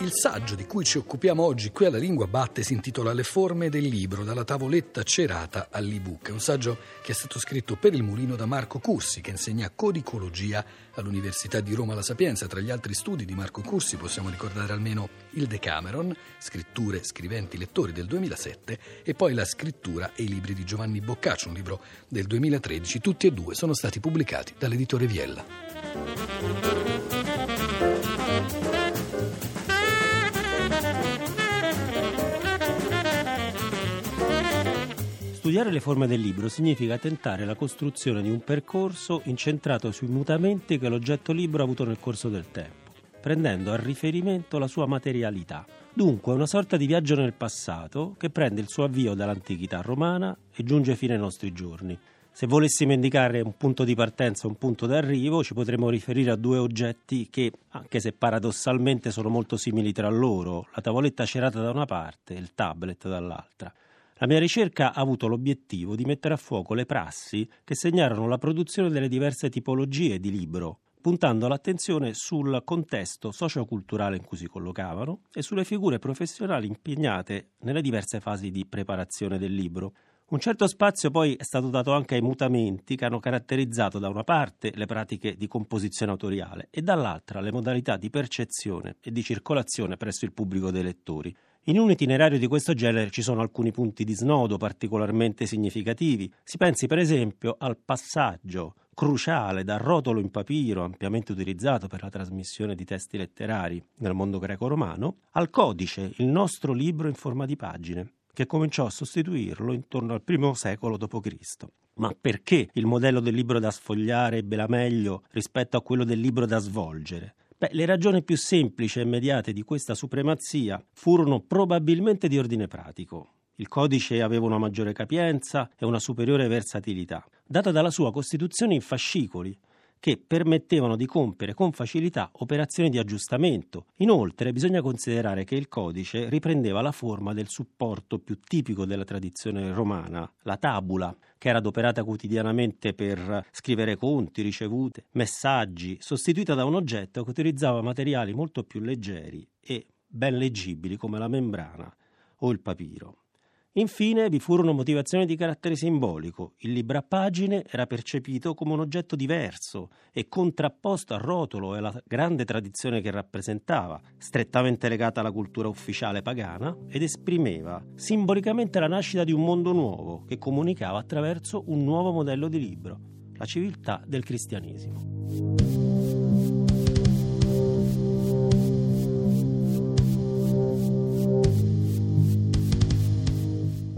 Il saggio di cui ci occupiamo oggi qui alla Lingua Batte si intitola Le forme del libro, dalla tavoletta cerata all'ebook. È un saggio che è stato scritto per il mulino da Marco Cursi, che insegna codicologia all'Università di Roma La Sapienza. Tra gli altri studi di Marco Cursi possiamo ricordare almeno il Decameron, scritture, scriventi, lettori del 2007 e poi la scrittura e i libri di Giovanni Boccaccio, un libro del 2013. Tutti e due sono stati pubblicati dall'editore Viella. Studiare le forme del libro significa tentare la costruzione di un percorso incentrato sui mutamenti che l'oggetto libro ha avuto nel corso del tempo, prendendo a riferimento la sua materialità. Dunque, una sorta di viaggio nel passato che prende il suo avvio dall'antichità romana e giunge fino ai nostri giorni. Se volessimo indicare un punto di partenza e un punto d'arrivo, ci potremmo riferire a due oggetti che, anche se paradossalmente sono molto simili tra loro, la tavoletta cerata da una parte e il tablet dall'altra. La mia ricerca ha avuto l'obiettivo di mettere a fuoco le prassi che segnarono la produzione delle diverse tipologie di libro, puntando l'attenzione sul contesto socioculturale in cui si collocavano e sulle figure professionali impegnate nelle diverse fasi di preparazione del libro. Un certo spazio poi è stato dato anche ai mutamenti che hanno caratterizzato da una parte le pratiche di composizione autoriale e dall'altra le modalità di percezione e di circolazione presso il pubblico dei lettori. In un itinerario di questo genere ci sono alcuni punti di snodo particolarmente significativi. Si pensi per esempio al passaggio cruciale dal rotolo in papiro ampiamente utilizzato per la trasmissione di testi letterari nel mondo greco-romano al codice, il nostro libro in forma di pagine, che cominciò a sostituirlo intorno al primo secolo d.C. Ma perché il modello del libro da sfogliare ebbe la meglio rispetto a quello del libro da svolgere? Beh, le ragioni più semplici e immediate di questa supremazia furono probabilmente di ordine pratico. Il codice aveva una maggiore capienza e una superiore versatilità, data dalla sua costituzione in fascicoli, che permettevano di compiere con facilità operazioni di aggiustamento. Inoltre bisogna considerare che il codice riprendeva la forma del supporto più tipico della tradizione romana, la tabula, che era adoperata quotidianamente per scrivere conti, ricevute, messaggi, sostituita da un oggetto che utilizzava materiali molto più leggeri e ben leggibili come la membrana o il papiro. Infine vi furono motivazioni di carattere simbolico. Il libro a pagine era percepito come un oggetto diverso e contrapposto al rotolo e alla grande tradizione che rappresentava, strettamente legata alla cultura ufficiale pagana, ed esprimeva simbolicamente la nascita di un mondo nuovo che comunicava attraverso un nuovo modello di libro, la civiltà del cristianesimo.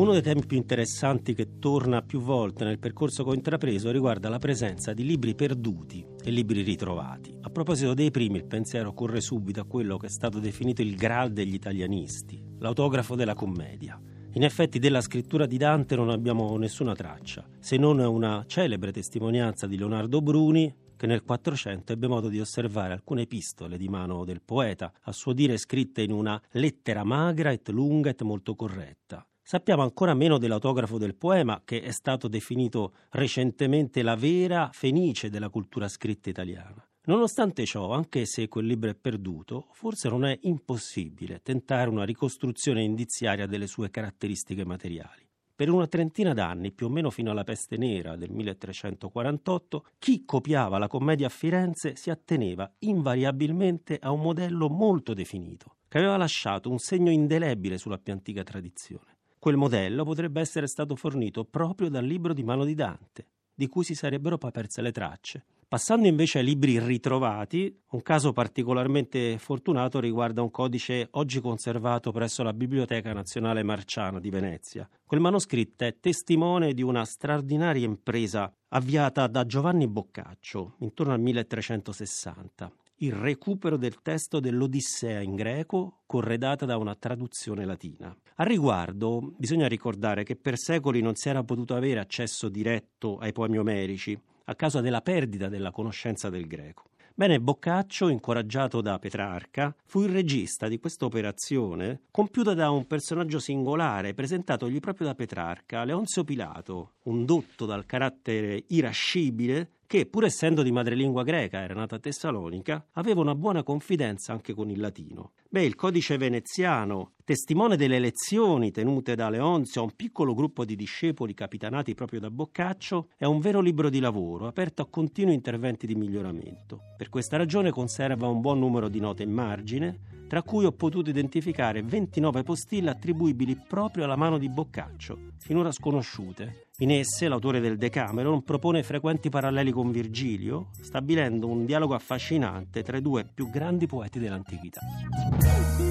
Uno dei temi più interessanti che torna più volte nel percorso che ho intrapreso riguarda la presenza di libri perduti e libri ritrovati. A proposito dei primi, il pensiero corre subito a quello che è stato definito il Graal degli italianisti, l'autografo della commedia. In effetti della scrittura di Dante non abbiamo nessuna traccia, se non una celebre testimonianza di Leonardo Bruni che nel 400 ebbe modo di osservare alcune epistole di mano del poeta, a suo dire scritte in una lettera magra et lunga et molto corretta. Sappiamo ancora meno dell'autografo del poema, che è stato definito recentemente la vera fenice della cultura scritta italiana. Nonostante ciò, anche se quel libro è perduto, forse non è impossibile tentare una ricostruzione indiziaria delle sue caratteristiche materiali. Per una trentina d'anni, più o meno fino alla peste nera del 1348, chi copiava la commedia a Firenze si atteneva invariabilmente a un modello molto definito, che aveva lasciato un segno indelebile sulla più antica tradizione. Quel modello potrebbe essere stato fornito proprio dal libro di mano di Dante, di cui si sarebbero poi perse le tracce. Passando invece ai libri ritrovati, un caso particolarmente fortunato riguarda un codice oggi conservato presso la Biblioteca Nazionale Marciana di Venezia. Quel manoscritto è testimone di una straordinaria impresa avviata da Giovanni Boccaccio intorno al 1360 il recupero del testo dell'Odissea in greco, corredata da una traduzione latina. A riguardo, bisogna ricordare che per secoli non si era potuto avere accesso diretto ai poemi omerici a causa della perdita della conoscenza del greco. Bene, Boccaccio, incoraggiato da Petrarca, fu il regista di questa operazione compiuta da un personaggio singolare presentatogli proprio da Petrarca, Leonzio Pilato, un dotto dal carattere irascibile che, pur essendo di madrelingua greca, era nata a Tessalonica, aveva una buona confidenza anche con il latino. Beh, il codice veneziano, testimone delle lezioni tenute da Leonzio a un piccolo gruppo di discepoli capitanati proprio da Boccaccio, è un vero libro di lavoro, aperto a continui interventi di miglioramento. Per questa ragione conserva un buon numero di note in margine, tra cui ho potuto identificare 29 postille attribuibili proprio alla mano di Boccaccio, finora sconosciute. In esse l'autore del Decameron propone frequenti paralleli con Virgilio, stabilendo un dialogo affascinante tra i due più grandi poeti dell'antichità. Thank you.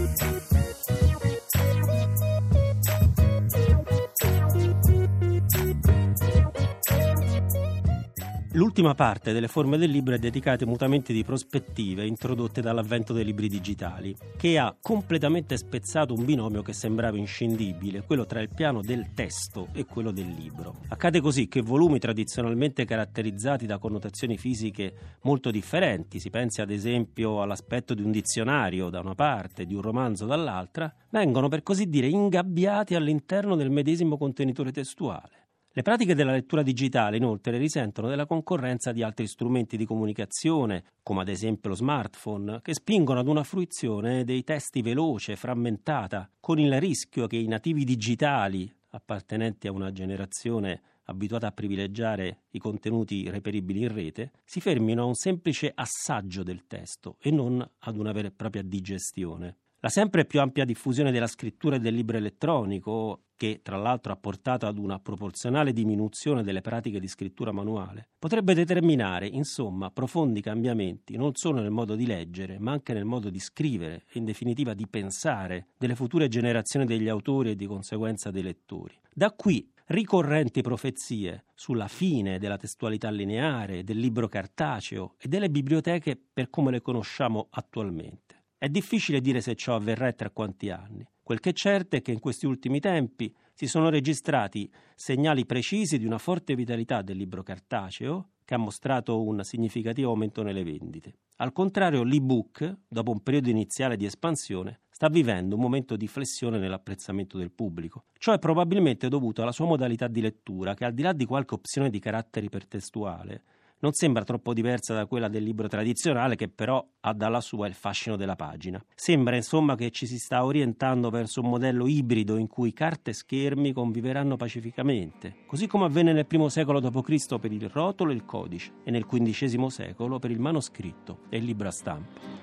L'ultima parte delle forme del libro è dedicata ai mutamenti di prospettive introdotte dall'avvento dei libri digitali, che ha completamente spezzato un binomio che sembrava inscindibile, quello tra il piano del testo e quello del libro. Accade così che volumi tradizionalmente caratterizzati da connotazioni fisiche molto differenti, si pensi ad esempio all'aspetto di un dizionario da una parte, di un romanzo dall'altra, vengono per così dire ingabbiati all'interno del medesimo contenitore testuale. Le pratiche della lettura digitale inoltre risentono della concorrenza di altri strumenti di comunicazione, come ad esempio lo smartphone, che spingono ad una fruizione dei testi veloce, frammentata, con il rischio che i nativi digitali, appartenenti a una generazione abituata a privilegiare i contenuti reperibili in rete, si fermino a un semplice assaggio del testo e non ad una vera e propria digestione. La sempre più ampia diffusione della scrittura e del libro elettronico, che tra l'altro ha portato ad una proporzionale diminuzione delle pratiche di scrittura manuale, potrebbe determinare, insomma, profondi cambiamenti non solo nel modo di leggere, ma anche nel modo di scrivere e in definitiva di pensare delle future generazioni degli autori e di conseguenza dei lettori. Da qui ricorrenti profezie sulla fine della testualità lineare, del libro cartaceo e delle biblioteche per come le conosciamo attualmente. È difficile dire se ciò avverrà e tra quanti anni. Quel che è certo è che in questi ultimi tempi si sono registrati segnali precisi di una forte vitalità del libro cartaceo, che ha mostrato un significativo aumento nelle vendite. Al contrario, l'ebook, dopo un periodo iniziale di espansione, sta vivendo un momento di flessione nell'apprezzamento del pubblico. Ciò è probabilmente dovuto alla sua modalità di lettura, che al di là di qualche opzione di carattere ipertestuale, non sembra troppo diversa da quella del libro tradizionale che però ha dalla sua il fascino della pagina. Sembra insomma che ci si sta orientando verso un modello ibrido in cui carta e schermi conviveranno pacificamente, così come avvenne nel primo secolo d.C. per il rotolo e il codice e nel XV secolo per il manoscritto e il libro a stampa.